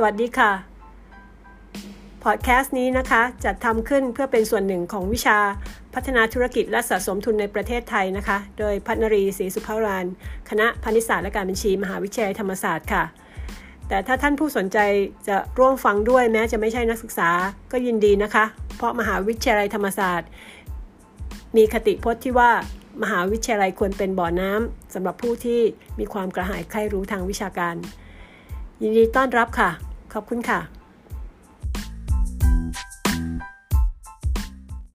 สวัสดีค่ะ พอดแคสต์นี้นะคะ จัดทำขึ้นเพื่อเป็นส่วนหนึ่งของวิชาพัฒนาธุรกิจและสะสมทุนในประเทศไทยนะคะ โดยพัฒนรีศรีสุภารานคณะพาณิชยศาสตร์และการบัญชี มหาวิทยาลัยธรรมศาสตร์ค่ะ แต่ถ้าท่านผู้สนใจจะร่วมฟังด้วยแม้จะไม่ใช่นักศึกษาก็ยินดีนะคะ เพราะมหาวิทยาลัยธรรมศาสตร์ มีคติพจน์ที่ว่ามหาวิทยาลัยควรเป็นบ่อน้ำสำหรับผู้ที่มีความกระหายใคร่รู้ทางวิชาการ ยินดีต้อนรับค่ะ ขอบคุณค่ะ